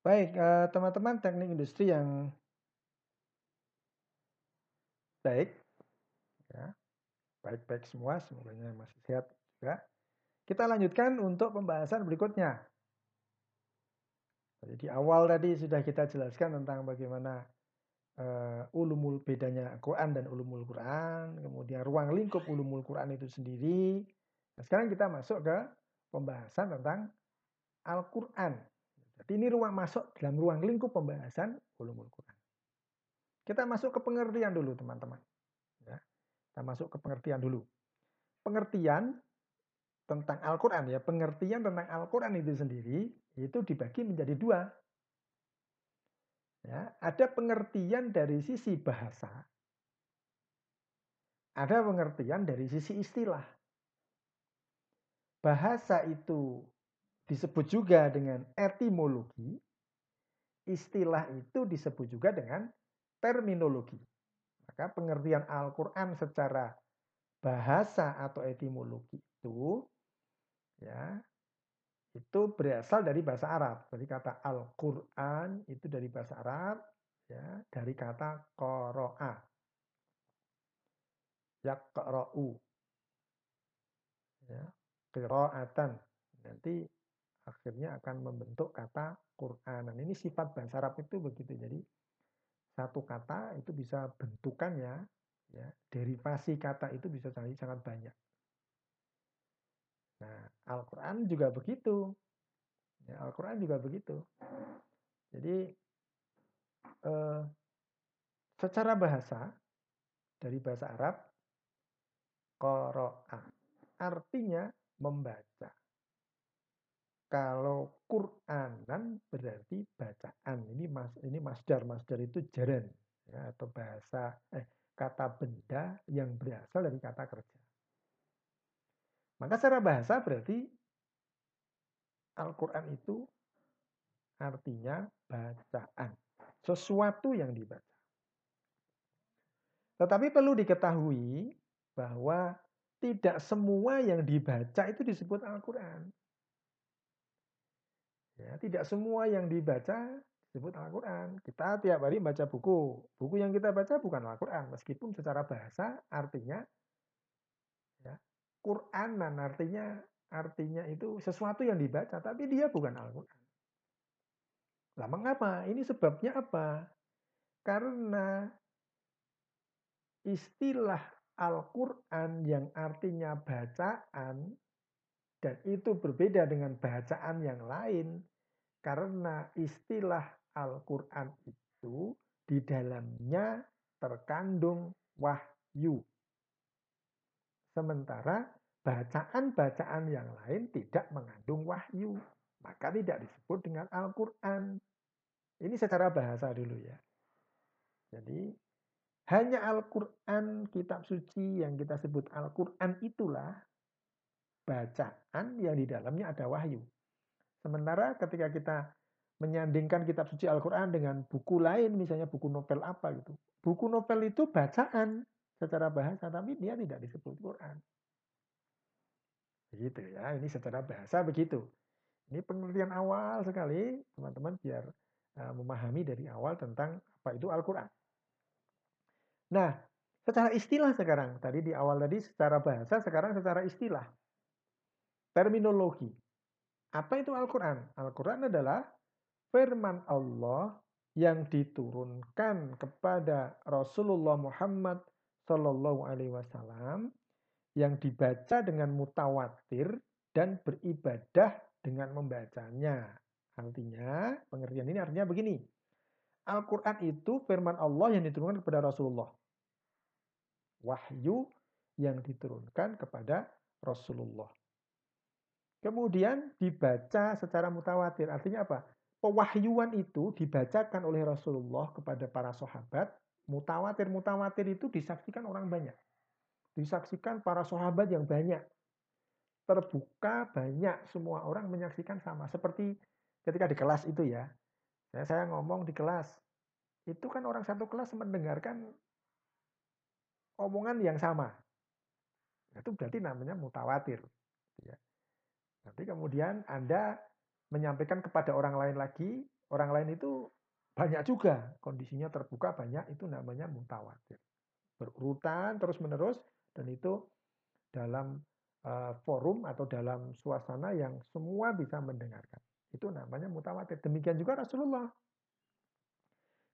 Baik, eh, teman-teman teknik industri yang baik, ya, baik-baik semua, semoga masih sehat juga. Kita lanjutkan untuk pembahasan berikutnya. Jadi di awal tadi sudah kita jelaskan tentang bagaimana uh, ulumul bedanya Quran dan ulumul Quran, kemudian ruang lingkup ulumul Quran itu sendiri. Nah, sekarang kita masuk ke pembahasan tentang Al-Quran. Jadi ini ruang masuk dalam ruang lingkup pembahasan ulumul Quran. Kita masuk ke pengertian dulu teman-teman. Ya, kita masuk ke pengertian dulu. Pengertian tentang Al-Quran ya, pengertian tentang Al-Quran itu sendiri itu dibagi menjadi dua. Ya, ada pengertian dari sisi bahasa, ada pengertian dari sisi istilah. Bahasa itu disebut juga dengan etimologi, istilah itu disebut juga dengan terminologi. Maka pengertian Al-Quran secara bahasa atau etimologi itu ya itu berasal dari bahasa Arab. Jadi kata Al-Quran itu dari bahasa Arab, ya dari kata koroa, yakra'u, ya kiroatan. Nanti akhirnya akan membentuk kata Quranan. Ini sifat bahasa Arab itu begitu. Jadi satu kata itu bisa bentukannya, ya, derivasi kata itu bisa sangat sangat banyak. Nah, Al-Quran juga begitu. Ya, Al-Quran juga begitu. Jadi eh, secara bahasa dari bahasa Arab, koro'a artinya membaca. Kalau Quranan berarti bacaan. Ini mas ini masdar. Masdar itu jaran ya, atau bahasa eh kata benda yang berasal dari kata kerja. Maka secara bahasa berarti Al-Qur'an itu artinya bacaan, sesuatu yang dibaca. Tetapi perlu diketahui bahwa tidak semua yang dibaca itu disebut Al-Qur'an. Ya, tidak semua yang dibaca disebut Al-Quran. Kita tiap hari baca buku. Buku yang kita baca bukan Al-Quran. Meskipun secara bahasa artinya ya, Quranan artinya artinya itu sesuatu yang dibaca. Tapi dia bukan Al-Quran. Lah mengapa? Ini sebabnya apa? Karena istilah Al-Quran yang artinya bacaan dan itu berbeda dengan bacaan yang lain karena istilah Al-Quran itu di dalamnya terkandung wahyu. Sementara bacaan-bacaan yang lain tidak mengandung wahyu. Maka tidak disebut dengan Al-Quran. Ini secara bahasa dulu ya. Jadi hanya Al-Quran kitab suci yang kita sebut Al-Quran itulah bacaan yang di dalamnya ada wahyu. Sementara ketika kita menyandingkan kitab suci Al-Quran dengan buku lain, misalnya buku novel apa gitu. Buku novel itu bacaan secara bahasa, tapi dia tidak disebut Quran. Begitu ya, ini secara bahasa begitu. Ini pengertian awal sekali, teman-teman, biar uh, memahami dari awal tentang apa itu Al-Quran. Nah, secara istilah sekarang, tadi di awal tadi secara bahasa, sekarang secara istilah terminologi. Apa itu Al-Quran? Al-Quran adalah firman Allah yang diturunkan kepada Rasulullah Muhammad Shallallahu Alaihi Wasallam yang dibaca dengan mutawatir dan beribadah dengan membacanya. Artinya, pengertian ini artinya begini. Al-Quran itu firman Allah yang diturunkan kepada Rasulullah. Wahyu yang diturunkan kepada Rasulullah. Kemudian dibaca secara mutawatir. Artinya apa? Pewahyuan itu dibacakan oleh Rasulullah kepada para sahabat. Mutawatir-mutawatir itu disaksikan orang banyak. Disaksikan para sahabat yang banyak. Terbuka banyak semua orang menyaksikan sama. Seperti ketika di kelas itu ya. Saya ngomong di kelas. Itu kan orang satu kelas mendengarkan omongan yang sama. Itu berarti namanya mutawatir. Ya. Nanti kemudian Anda menyampaikan kepada orang lain lagi, orang lain itu banyak juga. Kondisinya terbuka banyak itu namanya mutawatir. Berurutan terus menerus dan itu dalam uh, forum atau dalam suasana yang semua bisa mendengarkan. Itu namanya mutawatir. Demikian juga Rasulullah.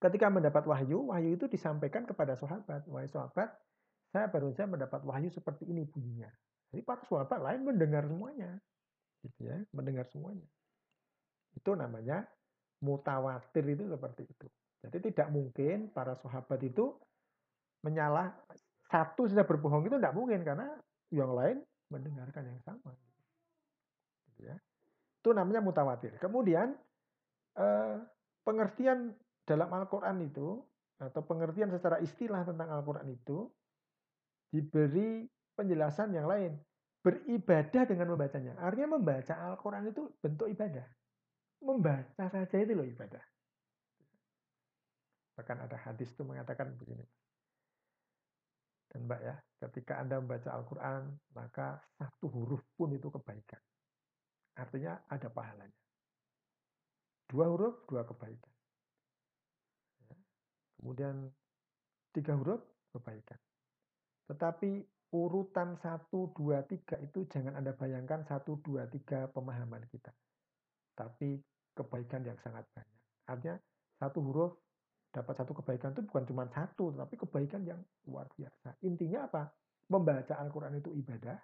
Ketika mendapat wahyu wahyu itu disampaikan kepada sahabat. Wahai sahabat saya baru saja mendapat wahyu seperti ini bunyinya. Jadi para sahabat lain mendengar semuanya gitu ya mendengar semuanya itu namanya mutawatir itu seperti itu. Jadi tidak mungkin para sahabat itu menyalah satu sudah berbohong itu tidak mungkin karena yang lain mendengarkan yang sama. Gitu ya. Itu namanya mutawatir. Kemudian eh, pengertian dalam Al-Quran itu atau pengertian secara istilah tentang Al-Quran itu diberi penjelasan yang lain. Beribadah dengan membacanya. Artinya membaca Al-Quran itu bentuk ibadah membaca saja itu loh ibadah. Bahkan ada hadis itu mengatakan begini. Dan Mbak ya, ketika Anda membaca Al-Quran, maka satu huruf pun itu kebaikan. Artinya ada pahalanya. Dua huruf, dua kebaikan. Ya. Kemudian tiga huruf, kebaikan. Tetapi urutan satu, dua, tiga itu jangan Anda bayangkan satu, dua, tiga pemahaman kita. Tapi kebaikan yang sangat banyak. Artinya satu huruf dapat satu kebaikan itu bukan cuma satu, tapi kebaikan yang luar biasa. Intinya apa? Membaca Al-Quran itu ibadah.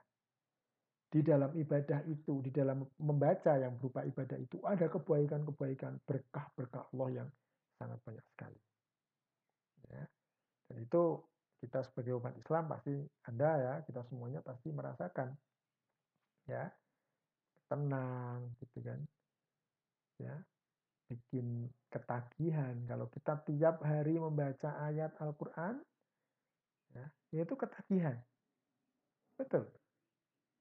Di dalam ibadah itu, di dalam membaca yang berupa ibadah itu, ada kebaikan-kebaikan, berkah-berkah Allah yang sangat banyak sekali. Ya. Dan itu kita sebagai umat Islam pasti Anda ya, kita semuanya pasti merasakan. Ya, tenang gitu kan. Ya bikin ketagihan. Kalau kita tiap hari membaca ayat Al-Quran ya itu ketagihan. Betul.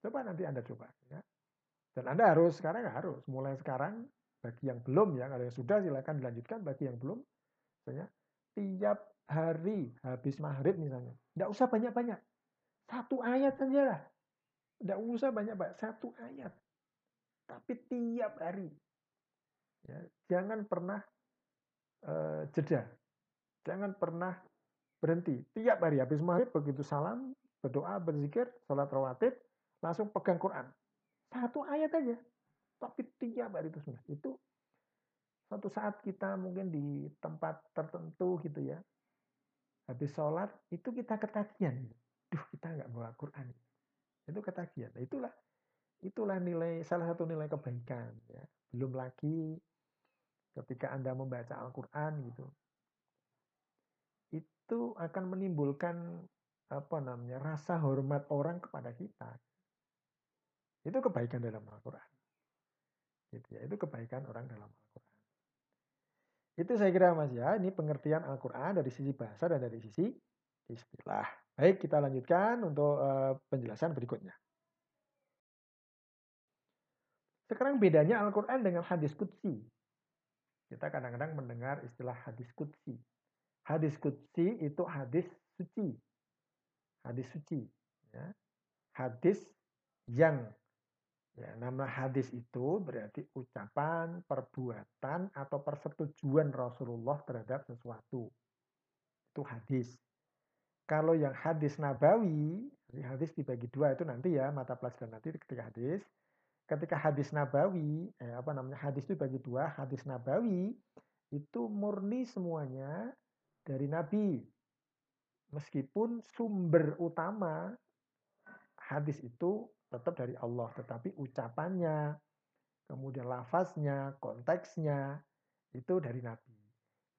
Coba nanti anda coba ya. Dan anda harus sekarang harus. Mulai sekarang bagi yang belum ya. Kalau yang sudah silakan dilanjutkan. Bagi yang belum misalnya tiap hari habis maghrib misalnya tidak usah banyak-banyak satu ayat saja lah tidak usah banyak-banyak satu ayat tapi tiap hari Ya, jangan pernah uh, jeda. Jangan pernah berhenti. Tiap hari habis maghrib begitu salam, berdoa, berzikir, sholat rawatib, langsung pegang Quran. Satu ayat aja. Tapi tiap hari itu sunnah. Itu suatu saat kita mungkin di tempat tertentu gitu ya. Habis sholat, itu kita ketagihan. Duh, kita nggak bawa Quran. Itu ketagihan. Nah, itulah itulah nilai salah satu nilai kebaikan ya. Belum lagi ketika Anda membaca Al-Quran gitu, itu akan menimbulkan apa namanya rasa hormat orang kepada kita. Itu kebaikan dalam Al-Quran. Gitu ya, itu kebaikan orang dalam Al-Quran. Itu saya kira Mas ya, ini pengertian Al-Quran dari sisi bahasa dan dari sisi istilah. Baik, kita lanjutkan untuk uh, penjelasan berikutnya. Sekarang bedanya Al-Quran dengan hadis kutsi. Kita kadang-kadang mendengar istilah hadis kutsi. Hadis kutsi itu hadis suci. Hadis suci. Ya. Hadis yang ya, nama hadis itu berarti ucapan, perbuatan, atau persetujuan Rasulullah terhadap sesuatu. Itu hadis. Kalau yang hadis nabawi, hadis dibagi dua itu nanti ya mata pelajaran nanti ketika hadis ketika hadis nabawi, eh, apa namanya hadis itu bagi dua, hadis nabawi itu murni semuanya dari Nabi. Meskipun sumber utama hadis itu tetap dari Allah, tetapi ucapannya, kemudian lafaznya, konteksnya itu dari Nabi.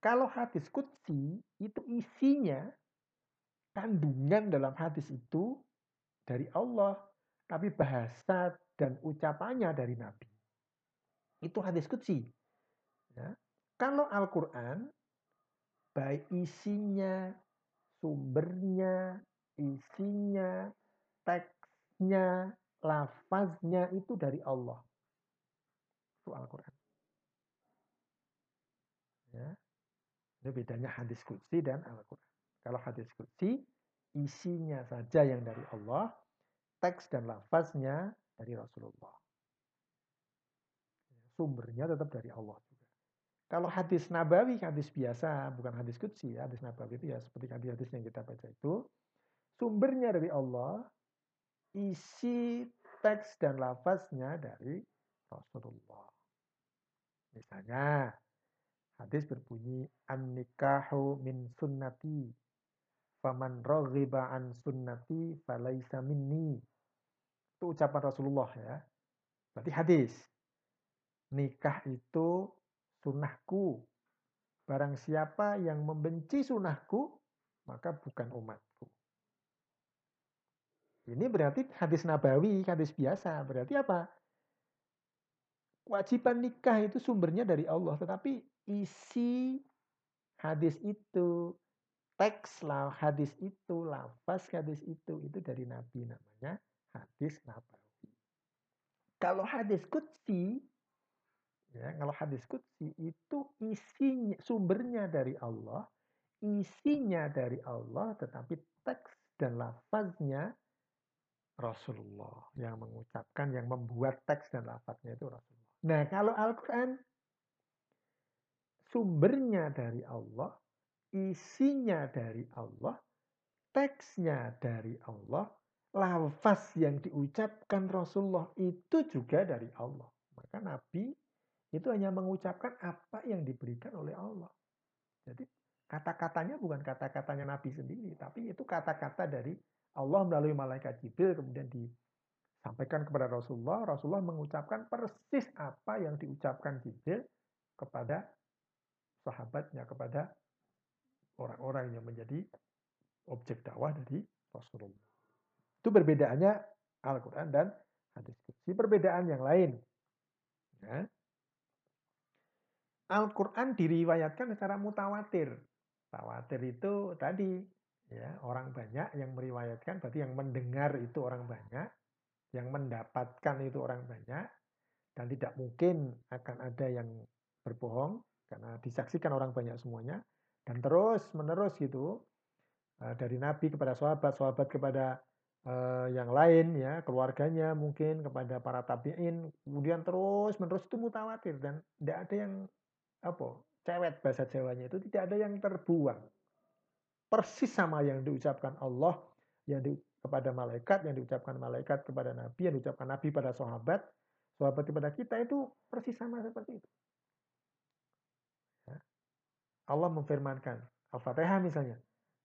Kalau hadis kutsi itu isinya kandungan dalam hadis itu dari Allah, tapi bahasa dan ucapannya dari Nabi. Itu hadis kutsi. Ya. Kalau Al-Quran, baik isinya, sumbernya, isinya, teksnya, lafaznya itu dari Allah. Itu Al-Quran. Ya. Itu bedanya hadis kutsi dan Al-Quran. Kalau hadis kutsi, isinya saja yang dari Allah, teks dan lafaznya dari Rasulullah. Sumbernya tetap dari Allah juga. Kalau hadis nabawi, hadis biasa, bukan hadis kutsi, ya, hadis nabawi itu ya seperti hadis-hadis yang kita baca itu, sumbernya dari Allah, isi teks dan lafaznya dari Rasulullah. Misalnya, hadis berbunyi, An-nikahu min sunnati, faman raghiba an sunnati falaisa minni. Itu ucapan Rasulullah ya. Berarti hadis. Nikah itu sunnahku. Barang siapa yang membenci sunnahku, maka bukan umatku. Ini berarti hadis nabawi, hadis biasa. Berarti apa? Kewajiban nikah itu sumbernya dari Allah. Tetapi isi hadis itu, teks lah hadis itu, lafaz hadis itu, itu dari Nabi namanya hadis nabawi. Kalau hadis kutsi, Ya, kalau hadis kutsi itu isinya sumbernya dari Allah, isinya dari Allah, tetapi teks dan lafaznya Rasulullah yang mengucapkan, yang membuat teks dan lafaznya itu Rasulullah. Nah, kalau Al-Quran sumbernya dari Allah, isinya dari Allah, teksnya dari Allah, lafaz yang diucapkan Rasulullah itu juga dari Allah. Maka Nabi itu hanya mengucapkan apa yang diberikan oleh Allah. Jadi kata-katanya bukan kata-katanya Nabi sendiri, tapi itu kata-kata dari Allah melalui malaikat Jibril kemudian disampaikan kepada Rasulullah. Rasulullah mengucapkan persis apa yang diucapkan Jibril kepada sahabatnya, kepada orang-orang yang menjadi objek dakwah dari Rasulullah. Itu perbedaannya Al-Quran dan hadis kudsi. Perbedaan yang lain. Ya. Al-Quran diriwayatkan secara mutawatir. Tawatir itu tadi ya orang banyak yang meriwayatkan, berarti yang mendengar itu orang banyak, yang mendapatkan itu orang banyak, dan tidak mungkin akan ada yang berbohong karena disaksikan orang banyak semuanya, dan terus menerus gitu eh, dari Nabi kepada sahabat, sahabat kepada uh, yang lain ya keluarganya mungkin kepada para tabiin, kemudian terus menerus itu mutawatir dan tidak ada yang apa cewek bahasa Jawanya itu tidak ada yang terbuang. Persis sama yang diucapkan Allah yang di, kepada malaikat, yang diucapkan malaikat kepada Nabi, yang diucapkan Nabi pada sahabat, sahabat kepada kita itu persis sama seperti itu. Allah memfirmankan, Al-Fatihah misalnya,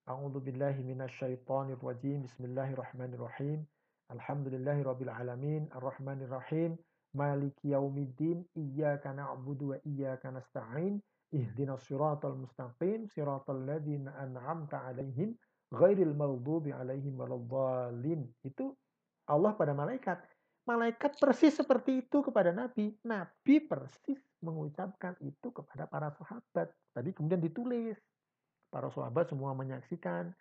A'udzu billahi minasyaitonir rajim. Bismillahirrahmanirrahim. Alhamdulillahi rabbil alamin, arrahmanir rahim, maliki yaumiddin iyyaka na'budu wa iyyaka nasta'in mustaqim 'alaihim waladdallin itu Allah pada malaikat. Malaikat persis seperti itu kepada nabi. Nabi persis mengucapkan itu kepada para sahabat. Tadi kemudian ditulis. Para sahabat semua menyaksikan.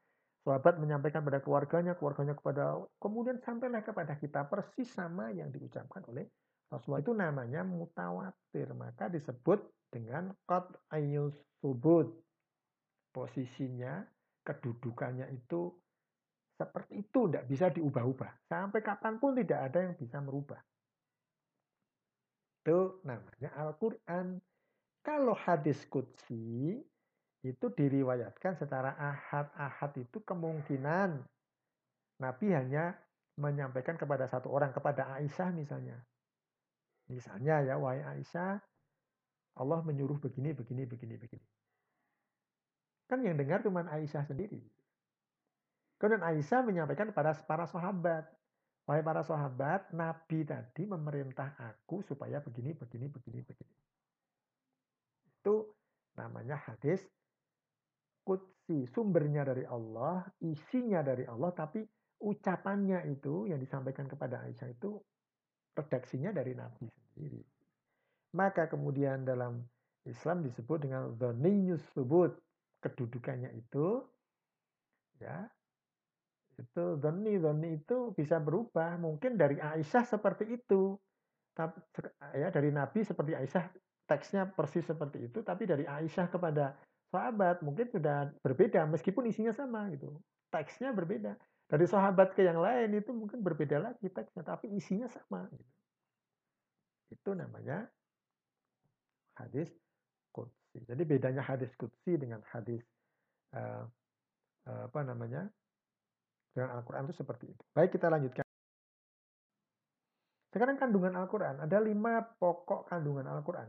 Sahabat menyampaikan pada keluarganya keluarganya kepada kemudian sampailah kepada kita persis sama yang diucapkan oleh Rasulullah itu namanya mutawatir, maka disebut dengan qad ayus subut. Posisinya, kedudukannya itu seperti itu, tidak bisa diubah-ubah. Sampai kapan pun tidak ada yang bisa merubah. Itu namanya Al-Quran. Kalau hadis kudsi, itu diriwayatkan secara ahad-ahad itu kemungkinan Nabi hanya menyampaikan kepada satu orang, kepada Aisyah misalnya. Misalnya ya, wahai Aisyah, Allah menyuruh begini, begini, begini, begini. Kan yang dengar cuma Aisyah sendiri. Kemudian Aisyah menyampaikan kepada para sahabat, wahai para sahabat, Nabi tadi memerintah aku supaya begini, begini, begini, begini. Itu namanya hadis kutsi, sumbernya dari Allah, isinya dari Allah, tapi ucapannya itu yang disampaikan kepada Aisyah itu redaksinya dari Nabi sendiri. Maka kemudian dalam Islam disebut dengan dhoniyus subut. Kedudukannya itu ya itu dhoni dhoni itu bisa berubah. Mungkin dari Aisyah seperti itu. Tapi ya dari Nabi seperti Aisyah teksnya persis seperti itu. Tapi dari Aisyah kepada sahabat mungkin sudah berbeda meskipun isinya sama gitu. Teksnya berbeda dari sahabat ke yang lain itu mungkin berbeda lagi teksnya, tapi isinya sama. Gitu. Itu namanya hadis qudsi. Jadi bedanya hadis qudsi dengan hadis uh, uh, apa namanya? dengan Al-Qur'an itu seperti itu. Baik, kita lanjutkan. Sekarang kandungan Al-Qur'an, ada lima pokok kandungan Al-Qur'an.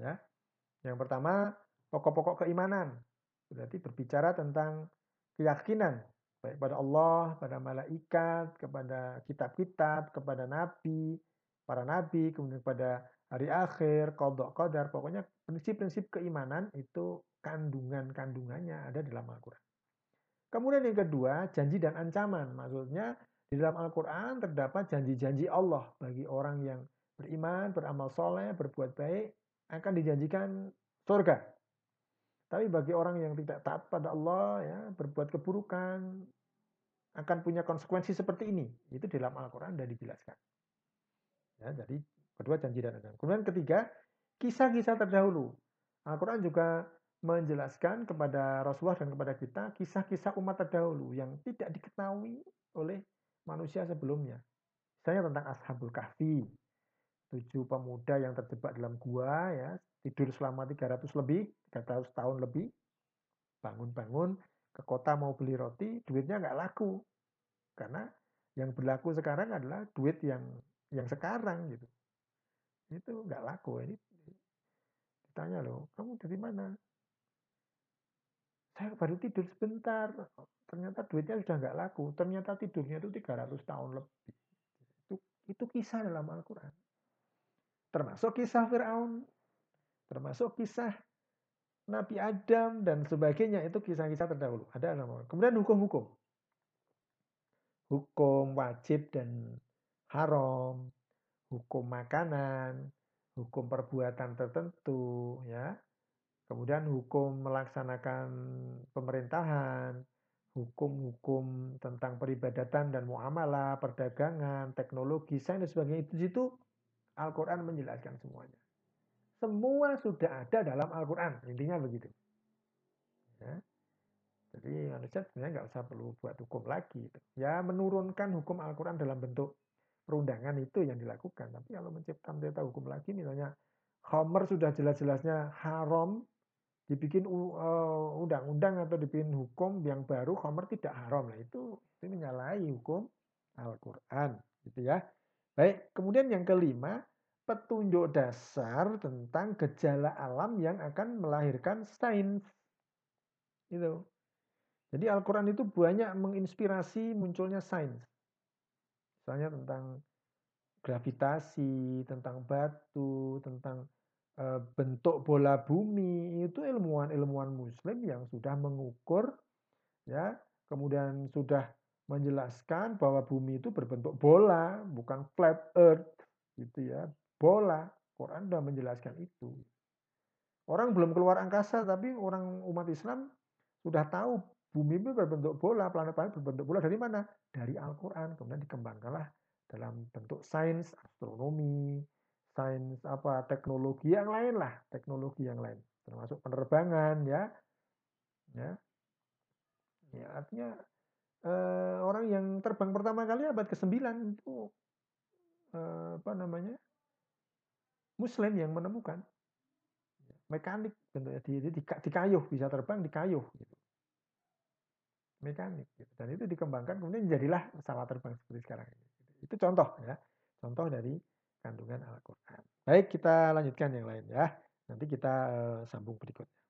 Ya. Yang pertama, pokok-pokok keimanan. Berarti berbicara tentang keyakinan baik pada Allah, pada malaikat, kepada kitab-kitab, kepada nabi, para nabi, kemudian kepada hari akhir, kodok kodar, pokoknya prinsip-prinsip keimanan itu kandungan-kandungannya ada dalam Al-Quran. Kemudian yang kedua, janji dan ancaman. Maksudnya di dalam Al-Quran terdapat janji-janji Allah bagi orang yang beriman, beramal soleh, berbuat baik, akan dijanjikan surga. Tapi bagi orang yang tidak taat pada Allah, ya, berbuat keburukan, akan punya konsekuensi seperti ini. Itu dalam Al-Quran sudah dijelaskan. Ya, jadi Kedua janji dan ajaran. Kemudian ketiga, kisah-kisah terdahulu. Al-Quran juga menjelaskan kepada Rasulullah dan kepada kita kisah-kisah umat terdahulu yang tidak diketahui oleh manusia sebelumnya. Misalnya tentang Ashabul Kahfi, tujuh pemuda yang terjebak dalam gua, ya tidur selama 300 lebih, 300 tahun lebih, bangun-bangun ke kota mau beli roti, duitnya nggak laku. Karena yang berlaku sekarang adalah duit yang yang sekarang gitu. Itu nggak laku. Ini ditanya loh kamu dari mana? Saya baru tidur sebentar ternyata duitnya sudah nggak laku. Ternyata tidurnya itu 300 tahun lebih. Itu itu kisah dalam Al-Quran. Termasuk kisah Fir'aun termasuk kisah Nabi Adam dan sebagainya itu kisah-kisah terdahulu ada Al-Quran kemudian hukum-hukum hukum wajib dan haram hukum makanan, hukum perbuatan tertentu, ya. Kemudian hukum melaksanakan pemerintahan, hukum-hukum tentang peribadatan dan muamalah, perdagangan, teknologi, sains dan sebagainya itu situ Al-Qur'an menjelaskan semuanya. Semua sudah ada dalam Al-Qur'an, intinya begitu. Ya. Jadi manusia sebenarnya nggak usah perlu buat hukum lagi. Ya menurunkan hukum Al-Quran dalam bentuk perundangan itu yang dilakukan. Tapi kalau menciptakan tata hukum lagi, misalnya Homer sudah jelas-jelasnya haram, dibikin uh, undang-undang atau dibikin hukum yang baru, Homer tidak haram. Nah, itu, itu menyalahi hukum Al-Quran. Gitu ya. Baik, kemudian yang kelima, petunjuk dasar tentang gejala alam yang akan melahirkan sains. Itu. Jadi Al-Quran itu banyak menginspirasi munculnya sains. Misalnya tentang gravitasi, tentang batu, tentang e, bentuk bola bumi, itu ilmuwan-ilmuwan muslim yang sudah mengukur ya, kemudian sudah menjelaskan bahwa bumi itu berbentuk bola, bukan flat earth gitu ya. Bola. Quran sudah menjelaskan itu. Orang belum keluar angkasa tapi orang umat Islam sudah tahu bumi itu berbentuk bola, planet-planet berbentuk bola dari mana? Dari Al-Quran. Kemudian dikembangkanlah dalam bentuk sains, astronomi, sains apa teknologi yang lain lah, teknologi yang lain, termasuk penerbangan ya, ya, ya artinya eh, orang yang terbang pertama kali abad ke-9 itu eh, apa namanya Muslim yang menemukan. Mekanik bentuknya. Di, di, di kayuh bisa terbang di kayuh. Gitu. Mekanik gitu. dan itu dikembangkan kemudian jadilah pesawat terbang seperti sekarang ini. Itu contoh ya. Contoh dari kandungan Al-Quran. Baik kita lanjutkan yang lain ya. Nanti kita uh, sambung berikutnya